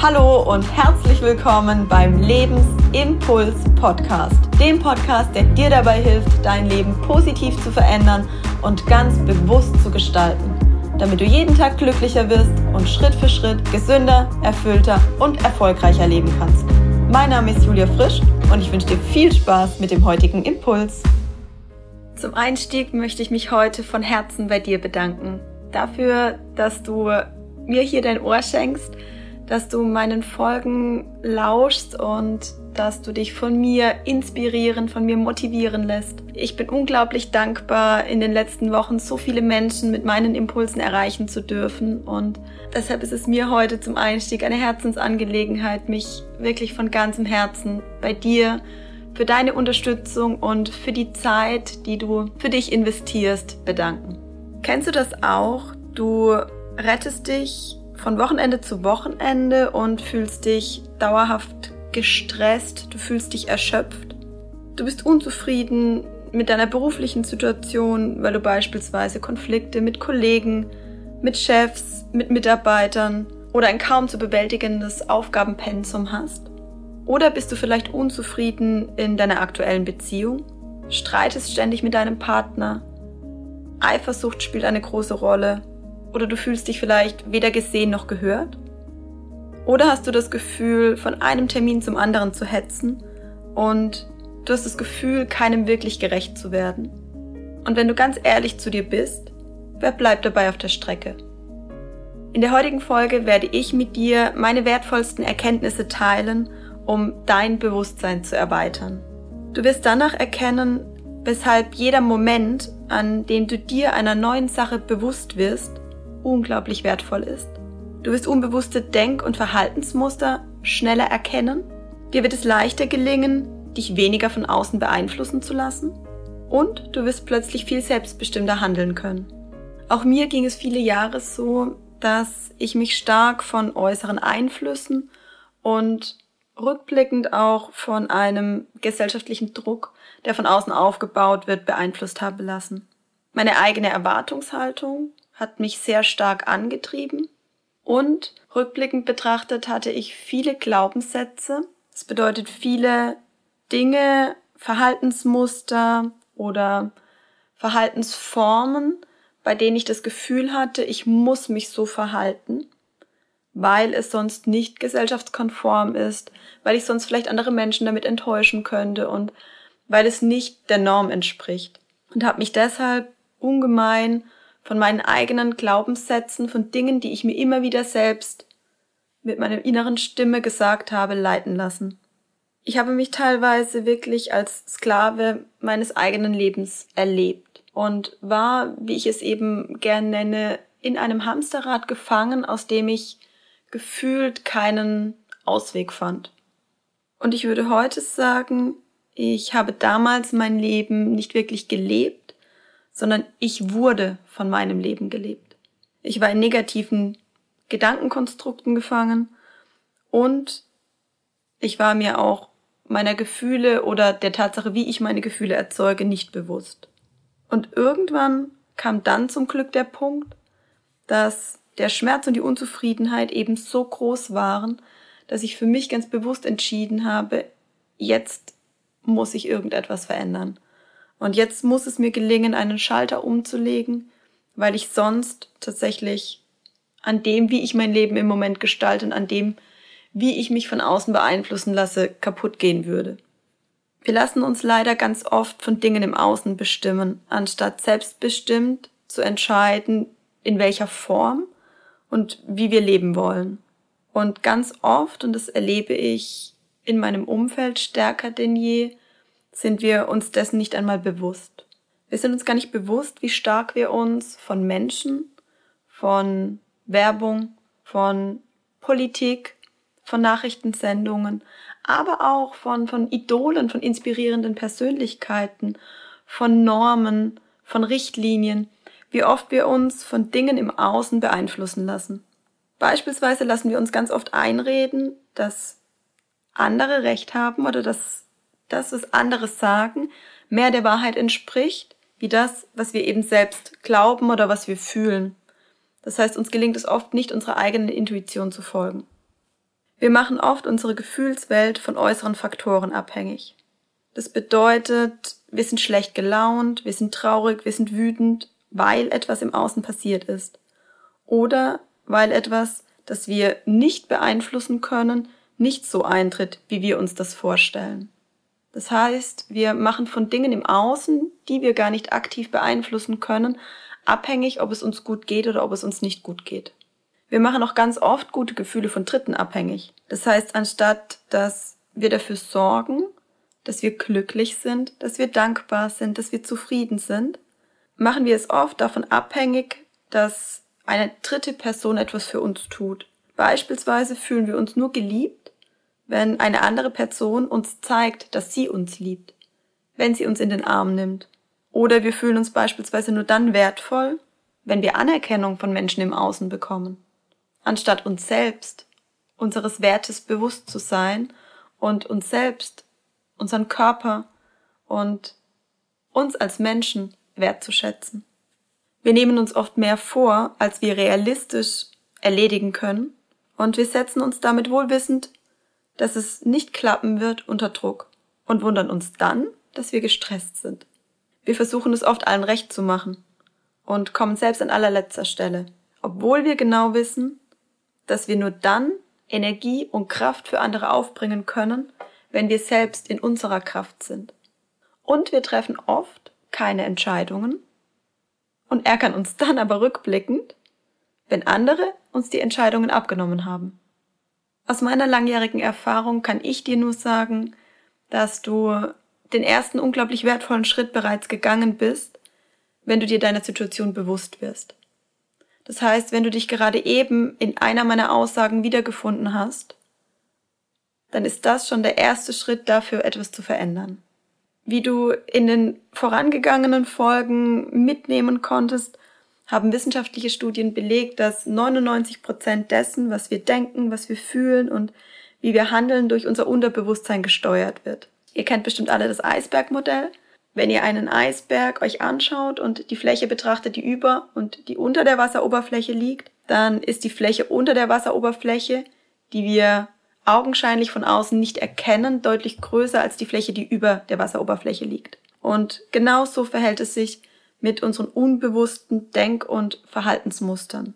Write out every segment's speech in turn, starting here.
Hallo und herzlich willkommen beim Lebensimpuls Podcast, dem Podcast, der dir dabei hilft, dein Leben positiv zu verändern und ganz bewusst zu gestalten, damit du jeden Tag glücklicher wirst und Schritt für Schritt gesünder, erfüllter und erfolgreicher leben kannst. Mein Name ist Julia Frisch und ich wünsche dir viel Spaß mit dem heutigen Impuls. Zum Einstieg möchte ich mich heute von Herzen bei dir bedanken. Dafür, dass du mir hier dein Ohr schenkst dass du meinen Folgen lauschst und dass du dich von mir inspirieren, von mir motivieren lässt. Ich bin unglaublich dankbar, in den letzten Wochen so viele Menschen mit meinen Impulsen erreichen zu dürfen und deshalb ist es mir heute zum Einstieg eine Herzensangelegenheit, mich wirklich von ganzem Herzen bei dir für deine Unterstützung und für die Zeit, die du für dich investierst, bedanken. Kennst du das auch? Du rettest dich von Wochenende zu Wochenende und fühlst dich dauerhaft gestresst, du fühlst dich erschöpft. Du bist unzufrieden mit deiner beruflichen Situation, weil du beispielsweise Konflikte mit Kollegen, mit Chefs, mit Mitarbeitern oder ein kaum zu bewältigendes Aufgabenpensum hast. Oder bist du vielleicht unzufrieden in deiner aktuellen Beziehung, streitest ständig mit deinem Partner, Eifersucht spielt eine große Rolle oder du fühlst dich vielleicht weder gesehen noch gehört? Oder hast du das Gefühl, von einem Termin zum anderen zu hetzen und du hast das Gefühl, keinem wirklich gerecht zu werden? Und wenn du ganz ehrlich zu dir bist, wer bleibt dabei auf der Strecke? In der heutigen Folge werde ich mit dir meine wertvollsten Erkenntnisse teilen, um dein Bewusstsein zu erweitern. Du wirst danach erkennen, weshalb jeder Moment, an dem du dir einer neuen Sache bewusst wirst, unglaublich wertvoll ist. Du wirst unbewusste Denk- und Verhaltensmuster schneller erkennen. Dir wird es leichter gelingen, dich weniger von außen beeinflussen zu lassen. Und du wirst plötzlich viel selbstbestimmter handeln können. Auch mir ging es viele Jahre so, dass ich mich stark von äußeren Einflüssen und rückblickend auch von einem gesellschaftlichen Druck, der von außen aufgebaut wird, beeinflusst habe lassen. Meine eigene Erwartungshaltung hat mich sehr stark angetrieben. Und rückblickend betrachtet hatte ich viele Glaubenssätze. Das bedeutet viele Dinge, Verhaltensmuster oder Verhaltensformen, bei denen ich das Gefühl hatte, ich muss mich so verhalten, weil es sonst nicht gesellschaftskonform ist, weil ich sonst vielleicht andere Menschen damit enttäuschen könnte und weil es nicht der Norm entspricht. Und habe mich deshalb ungemein von meinen eigenen Glaubenssätzen, von Dingen, die ich mir immer wieder selbst mit meiner inneren Stimme gesagt habe, leiten lassen. Ich habe mich teilweise wirklich als Sklave meines eigenen Lebens erlebt und war, wie ich es eben gern nenne, in einem Hamsterrad gefangen, aus dem ich gefühlt keinen Ausweg fand. Und ich würde heute sagen, ich habe damals mein Leben nicht wirklich gelebt, sondern ich wurde von meinem Leben gelebt. Ich war in negativen Gedankenkonstrukten gefangen und ich war mir auch meiner Gefühle oder der Tatsache, wie ich meine Gefühle erzeuge, nicht bewusst. Und irgendwann kam dann zum Glück der Punkt, dass der Schmerz und die Unzufriedenheit eben so groß waren, dass ich für mich ganz bewusst entschieden habe, jetzt muss ich irgendetwas verändern. Und jetzt muss es mir gelingen, einen Schalter umzulegen, weil ich sonst tatsächlich an dem, wie ich mein Leben im Moment gestalte und an dem, wie ich mich von außen beeinflussen lasse, kaputt gehen würde. Wir lassen uns leider ganz oft von Dingen im Außen bestimmen, anstatt selbstbestimmt zu entscheiden, in welcher Form und wie wir leben wollen. Und ganz oft, und das erlebe ich in meinem Umfeld stärker denn je, sind wir uns dessen nicht einmal bewusst. Wir sind uns gar nicht bewusst, wie stark wir uns von Menschen, von Werbung, von Politik, von Nachrichtensendungen, aber auch von, von Idolen, von inspirierenden Persönlichkeiten, von Normen, von Richtlinien, wie oft wir uns von Dingen im Außen beeinflussen lassen. Beispielsweise lassen wir uns ganz oft einreden, dass andere Recht haben oder dass das, was andere sagen, mehr der Wahrheit entspricht, wie das, was wir eben selbst glauben oder was wir fühlen. Das heißt, uns gelingt es oft nicht, unserer eigenen Intuition zu folgen. Wir machen oft unsere Gefühlswelt von äußeren Faktoren abhängig. Das bedeutet, wir sind schlecht gelaunt, wir sind traurig, wir sind wütend, weil etwas im Außen passiert ist. Oder weil etwas, das wir nicht beeinflussen können, nicht so eintritt, wie wir uns das vorstellen. Das heißt, wir machen von Dingen im Außen, die wir gar nicht aktiv beeinflussen können, abhängig, ob es uns gut geht oder ob es uns nicht gut geht. Wir machen auch ganz oft gute Gefühle von Dritten abhängig. Das heißt, anstatt dass wir dafür sorgen, dass wir glücklich sind, dass wir dankbar sind, dass wir zufrieden sind, machen wir es oft davon abhängig, dass eine dritte Person etwas für uns tut. Beispielsweise fühlen wir uns nur geliebt, wenn eine andere Person uns zeigt, dass sie uns liebt, wenn sie uns in den Arm nimmt. Oder wir fühlen uns beispielsweise nur dann wertvoll, wenn wir Anerkennung von Menschen im Außen bekommen. Anstatt uns selbst, unseres Wertes bewusst zu sein und uns selbst, unseren Körper und uns als Menschen wertzuschätzen. Wir nehmen uns oft mehr vor, als wir realistisch erledigen können, und wir setzen uns damit wohlwissend, dass es nicht klappen wird unter Druck und wundern uns dann, dass wir gestresst sind. Wir versuchen es oft allen recht zu machen und kommen selbst an allerletzter Stelle, obwohl wir genau wissen, dass wir nur dann Energie und Kraft für andere aufbringen können, wenn wir selbst in unserer Kraft sind. Und wir treffen oft keine Entscheidungen und ärgern uns dann aber rückblickend, wenn andere uns die Entscheidungen abgenommen haben. Aus meiner langjährigen Erfahrung kann ich dir nur sagen, dass du den ersten unglaublich wertvollen Schritt bereits gegangen bist, wenn du dir deiner Situation bewusst wirst. Das heißt, wenn du dich gerade eben in einer meiner Aussagen wiedergefunden hast, dann ist das schon der erste Schritt dafür, etwas zu verändern. Wie du in den vorangegangenen Folgen mitnehmen konntest, haben wissenschaftliche Studien belegt, dass 99 Prozent dessen, was wir denken, was wir fühlen und wie wir handeln, durch unser Unterbewusstsein gesteuert wird. Ihr kennt bestimmt alle das Eisbergmodell. Wenn ihr einen Eisberg euch anschaut und die Fläche betrachtet, die über und die unter der Wasseroberfläche liegt, dann ist die Fläche unter der Wasseroberfläche, die wir augenscheinlich von außen nicht erkennen, deutlich größer als die Fläche, die über der Wasseroberfläche liegt. Und genauso verhält es sich mit unseren unbewussten Denk- und Verhaltensmustern.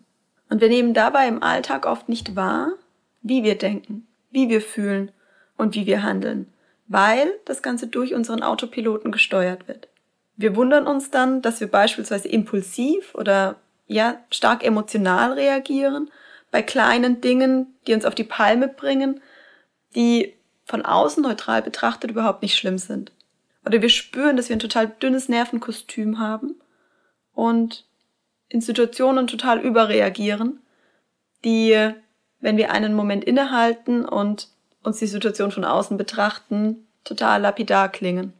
Und wir nehmen dabei im Alltag oft nicht wahr, wie wir denken, wie wir fühlen und wie wir handeln, weil das Ganze durch unseren Autopiloten gesteuert wird. Wir wundern uns dann, dass wir beispielsweise impulsiv oder ja stark emotional reagieren bei kleinen Dingen, die uns auf die Palme bringen, die von außen neutral betrachtet überhaupt nicht schlimm sind. Oder wir spüren, dass wir ein total dünnes Nervenkostüm haben und in Situationen total überreagieren, die, wenn wir einen Moment innehalten und uns die Situation von außen betrachten, total lapidar klingen.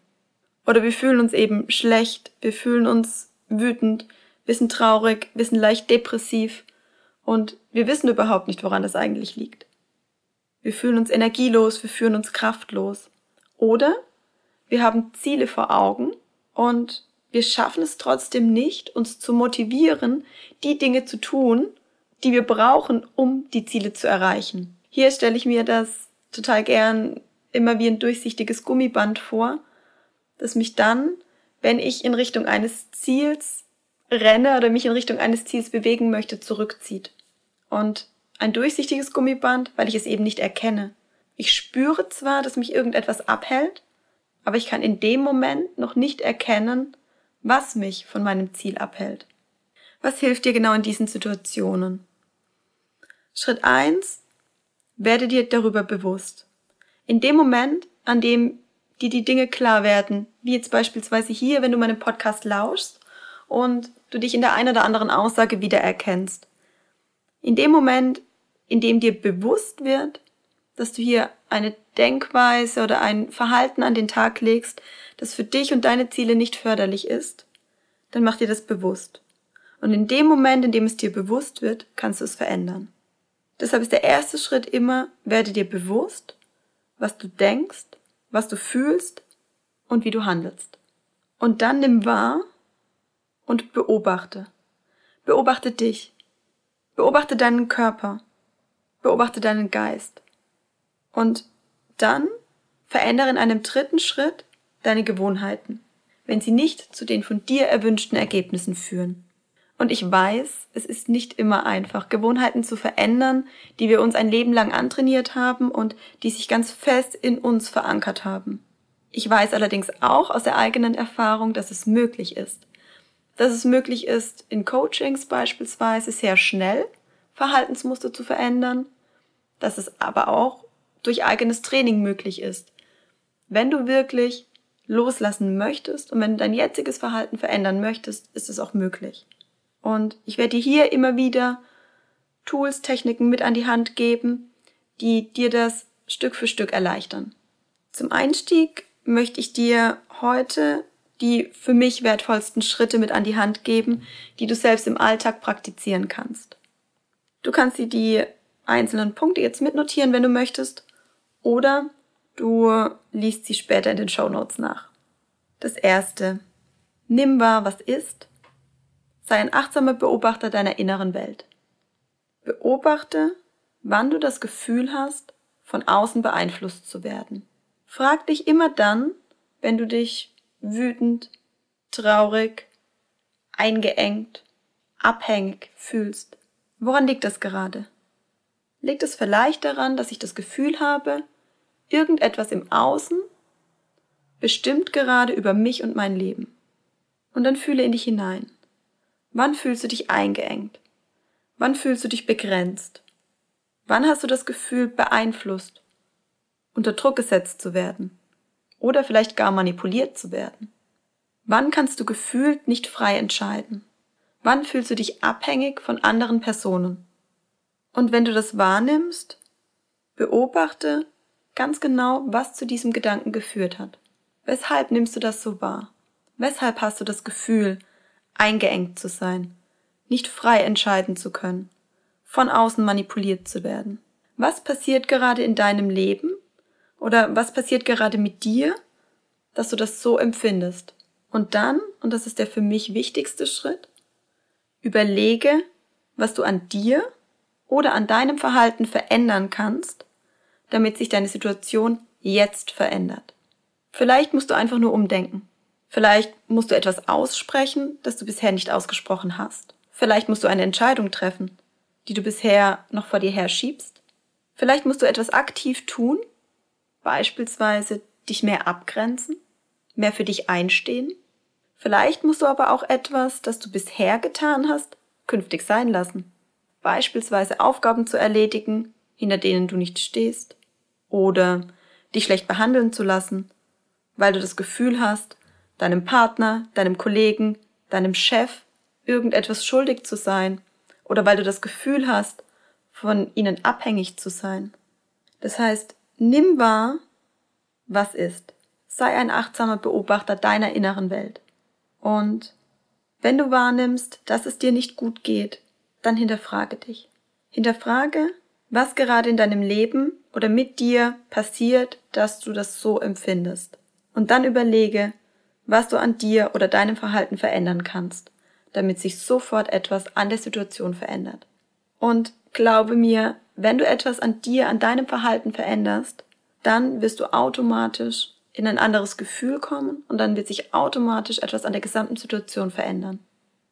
Oder wir fühlen uns eben schlecht, wir fühlen uns wütend, wir sind traurig, wir sind leicht depressiv und wir wissen überhaupt nicht, woran das eigentlich liegt. Wir fühlen uns energielos, wir fühlen uns kraftlos. Oder wir haben Ziele vor Augen und wir schaffen es trotzdem nicht, uns zu motivieren, die Dinge zu tun, die wir brauchen, um die Ziele zu erreichen. Hier stelle ich mir das total gern immer wie ein durchsichtiges Gummiband vor, das mich dann, wenn ich in Richtung eines Ziels renne oder mich in Richtung eines Ziels bewegen möchte, zurückzieht. Und ein durchsichtiges Gummiband, weil ich es eben nicht erkenne. Ich spüre zwar, dass mich irgendetwas abhält, aber ich kann in dem Moment noch nicht erkennen, was mich von meinem Ziel abhält. Was hilft dir genau in diesen Situationen? Schritt eins: Werde dir darüber bewusst. In dem Moment, an dem dir die Dinge klar werden, wie jetzt beispielsweise hier, wenn du meinem Podcast lauschst und du dich in der einen oder anderen Aussage wiedererkennst. In dem Moment, in dem dir bewusst wird, dass du hier eine Denkweise oder ein Verhalten an den Tag legst, das für dich und deine Ziele nicht förderlich ist, dann mach dir das bewusst. Und in dem Moment, in dem es dir bewusst wird, kannst du es verändern. Deshalb ist der erste Schritt immer, werde dir bewusst, was du denkst, was du fühlst und wie du handelst. Und dann nimm wahr und beobachte. Beobachte dich. Beobachte deinen Körper. Beobachte deinen Geist. Und dann verändere in einem dritten Schritt deine Gewohnheiten, wenn sie nicht zu den von dir erwünschten Ergebnissen führen. Und ich weiß, es ist nicht immer einfach, Gewohnheiten zu verändern, die wir uns ein Leben lang antrainiert haben und die sich ganz fest in uns verankert haben. Ich weiß allerdings auch aus der eigenen Erfahrung, dass es möglich ist. Dass es möglich ist, in Coachings beispielsweise sehr schnell Verhaltensmuster zu verändern, dass es aber auch durch eigenes Training möglich ist. Wenn du wirklich loslassen möchtest und wenn du dein jetziges Verhalten verändern möchtest, ist es auch möglich. Und ich werde dir hier immer wieder Tools, Techniken mit an die Hand geben, die dir das Stück für Stück erleichtern. Zum Einstieg möchte ich dir heute die für mich wertvollsten Schritte mit an die Hand geben, die du selbst im Alltag praktizieren kannst. Du kannst dir die einzelnen Punkte jetzt mitnotieren, wenn du möchtest, oder du liest sie später in den Show Notes nach. Das erste. Nimm wahr, was ist. Sei ein achtsamer Beobachter deiner inneren Welt. Beobachte, wann du das Gefühl hast, von außen beeinflusst zu werden. Frag dich immer dann, wenn du dich wütend, traurig, eingeengt, abhängig fühlst. Woran liegt das gerade? Liegt es vielleicht daran, dass ich das Gefühl habe, irgendetwas im Außen bestimmt gerade über mich und mein Leben? Und dann fühle in dich hinein. Wann fühlst du dich eingeengt? Wann fühlst du dich begrenzt? Wann hast du das Gefühl, beeinflusst unter Druck gesetzt zu werden oder vielleicht gar manipuliert zu werden? Wann kannst du gefühlt nicht frei entscheiden? Wann fühlst du dich abhängig von anderen Personen? Und wenn du das wahrnimmst, beobachte ganz genau, was zu diesem Gedanken geführt hat. Weshalb nimmst du das so wahr? Weshalb hast du das Gefühl, eingeengt zu sein, nicht frei entscheiden zu können, von außen manipuliert zu werden? Was passiert gerade in deinem Leben, oder was passiert gerade mit dir, dass du das so empfindest? Und dann, und das ist der für mich wichtigste Schritt, überlege, was du an dir oder an deinem Verhalten verändern kannst, damit sich deine Situation jetzt verändert. Vielleicht musst du einfach nur umdenken. Vielleicht musst du etwas aussprechen, das du bisher nicht ausgesprochen hast. Vielleicht musst du eine Entscheidung treffen, die du bisher noch vor dir her schiebst. Vielleicht musst du etwas aktiv tun, Beispielsweise dich mehr abgrenzen, mehr für dich einstehen. Vielleicht musst du aber auch etwas, das du bisher getan hast, künftig sein lassen. Beispielsweise Aufgaben zu erledigen, hinter denen du nicht stehst. Oder dich schlecht behandeln zu lassen, weil du das Gefühl hast, deinem Partner, deinem Kollegen, deinem Chef irgendetwas schuldig zu sein. Oder weil du das Gefühl hast, von ihnen abhängig zu sein. Das heißt, Nimm wahr, was ist. Sei ein achtsamer Beobachter deiner inneren Welt. Und wenn du wahrnimmst, dass es dir nicht gut geht, dann hinterfrage dich. Hinterfrage, was gerade in deinem Leben oder mit dir passiert, dass du das so empfindest. Und dann überlege, was du an dir oder deinem Verhalten verändern kannst, damit sich sofort etwas an der Situation verändert. Und glaube mir, wenn du etwas an dir, an deinem Verhalten veränderst, dann wirst du automatisch in ein anderes Gefühl kommen und dann wird sich automatisch etwas an der gesamten Situation verändern.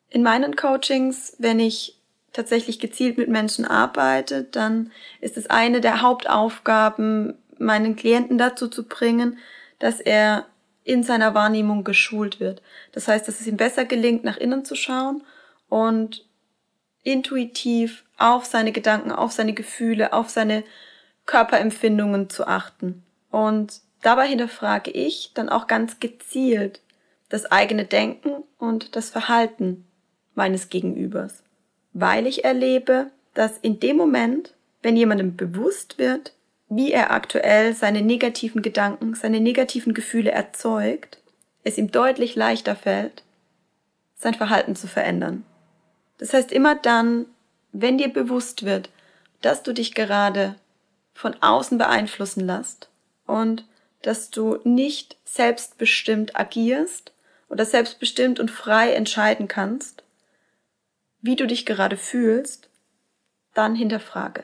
In meinen Coachings, wenn ich tatsächlich gezielt mit Menschen arbeite, dann ist es eine der Hauptaufgaben, meinen Klienten dazu zu bringen, dass er in seiner Wahrnehmung geschult wird. Das heißt, dass es ihm besser gelingt, nach innen zu schauen und intuitiv auf seine Gedanken, auf seine Gefühle, auf seine Körperempfindungen zu achten. Und dabei hinterfrage ich dann auch ganz gezielt das eigene Denken und das Verhalten meines Gegenübers, weil ich erlebe, dass in dem Moment, wenn jemandem bewusst wird, wie er aktuell seine negativen Gedanken, seine negativen Gefühle erzeugt, es ihm deutlich leichter fällt, sein Verhalten zu verändern. Das heißt, immer dann, wenn dir bewusst wird, dass du dich gerade von außen beeinflussen lässt und dass du nicht selbstbestimmt agierst oder selbstbestimmt und frei entscheiden kannst, wie du dich gerade fühlst, dann hinterfrage.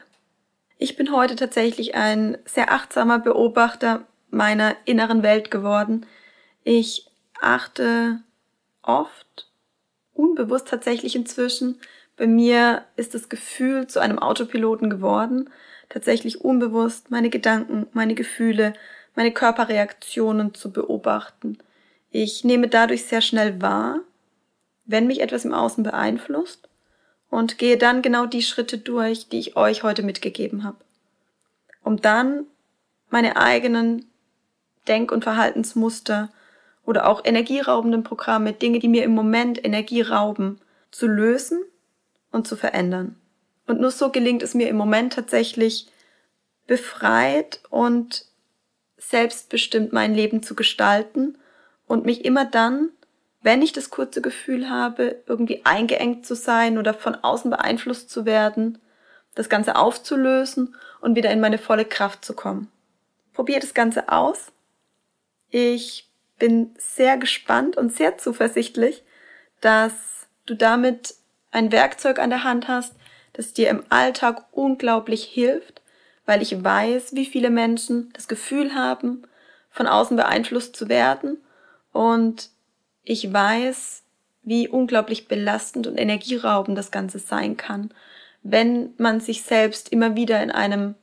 Ich bin heute tatsächlich ein sehr achtsamer Beobachter meiner inneren Welt geworden. Ich achte oft, unbewusst tatsächlich inzwischen, bei mir ist das Gefühl zu einem Autopiloten geworden, tatsächlich unbewusst meine Gedanken, meine Gefühle, meine Körperreaktionen zu beobachten. Ich nehme dadurch sehr schnell wahr, wenn mich etwas im Außen beeinflusst und gehe dann genau die Schritte durch, die ich euch heute mitgegeben habe, um dann meine eigenen Denk- und Verhaltensmuster oder auch energieraubenden Programme, Dinge, die mir im Moment Energie rauben, zu lösen und zu verändern. Und nur so gelingt es mir im Moment tatsächlich befreit und selbstbestimmt mein Leben zu gestalten und mich immer dann wenn ich das kurze Gefühl habe, irgendwie eingeengt zu sein oder von außen beeinflusst zu werden, das Ganze aufzulösen und wieder in meine volle Kraft zu kommen. Probier das Ganze aus. Ich bin sehr gespannt und sehr zuversichtlich, dass du damit ein Werkzeug an der Hand hast, das dir im Alltag unglaublich hilft, weil ich weiß, wie viele Menschen das Gefühl haben, von außen beeinflusst zu werden und ich weiß, wie unglaublich belastend und energieraubend das Ganze sein kann, wenn man sich selbst immer wieder in einem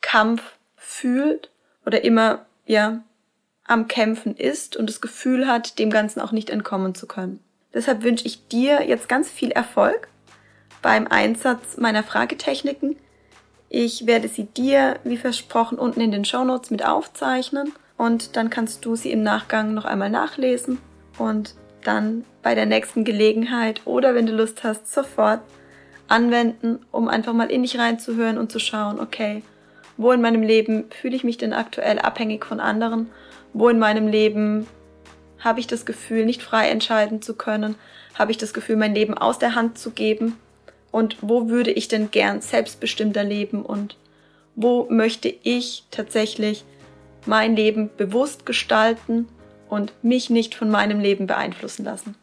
Kampf fühlt oder immer, ja, am Kämpfen ist und das Gefühl hat, dem Ganzen auch nicht entkommen zu können. Deshalb wünsche ich dir jetzt ganz viel Erfolg beim Einsatz meiner Fragetechniken. Ich werde sie dir, wie versprochen, unten in den Show Notes mit aufzeichnen und dann kannst du sie im Nachgang noch einmal nachlesen und dann bei der nächsten Gelegenheit oder wenn du Lust hast, sofort anwenden, um einfach mal in dich reinzuhören und zu schauen, okay, wo in meinem Leben fühle ich mich denn aktuell abhängig von anderen? Wo in meinem Leben habe ich das Gefühl, nicht frei entscheiden zu können? Habe ich das Gefühl, mein Leben aus der Hand zu geben? Und wo würde ich denn gern selbstbestimmter leben? Und wo möchte ich tatsächlich mein Leben bewusst gestalten und mich nicht von meinem Leben beeinflussen lassen.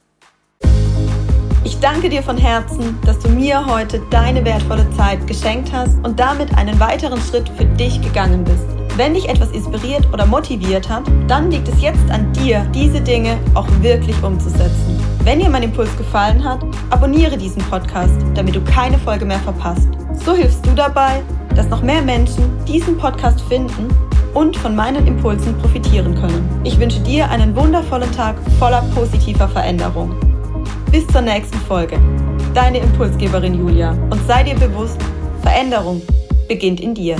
Ich danke dir von Herzen, dass du mir heute deine wertvolle Zeit geschenkt hast und damit einen weiteren Schritt für dich gegangen bist. Wenn dich etwas inspiriert oder motiviert hat, dann liegt es jetzt an dir, diese Dinge auch wirklich umzusetzen. Wenn dir mein Impuls gefallen hat, abonniere diesen Podcast, damit du keine Folge mehr verpasst. So hilfst du dabei, dass noch mehr Menschen diesen Podcast finden und von meinen Impulsen profitieren können. Ich wünsche dir einen wundervollen Tag voller positiver Veränderung. Bis zur nächsten Folge. Deine Impulsgeberin Julia und sei dir bewusst, Veränderung beginnt in dir.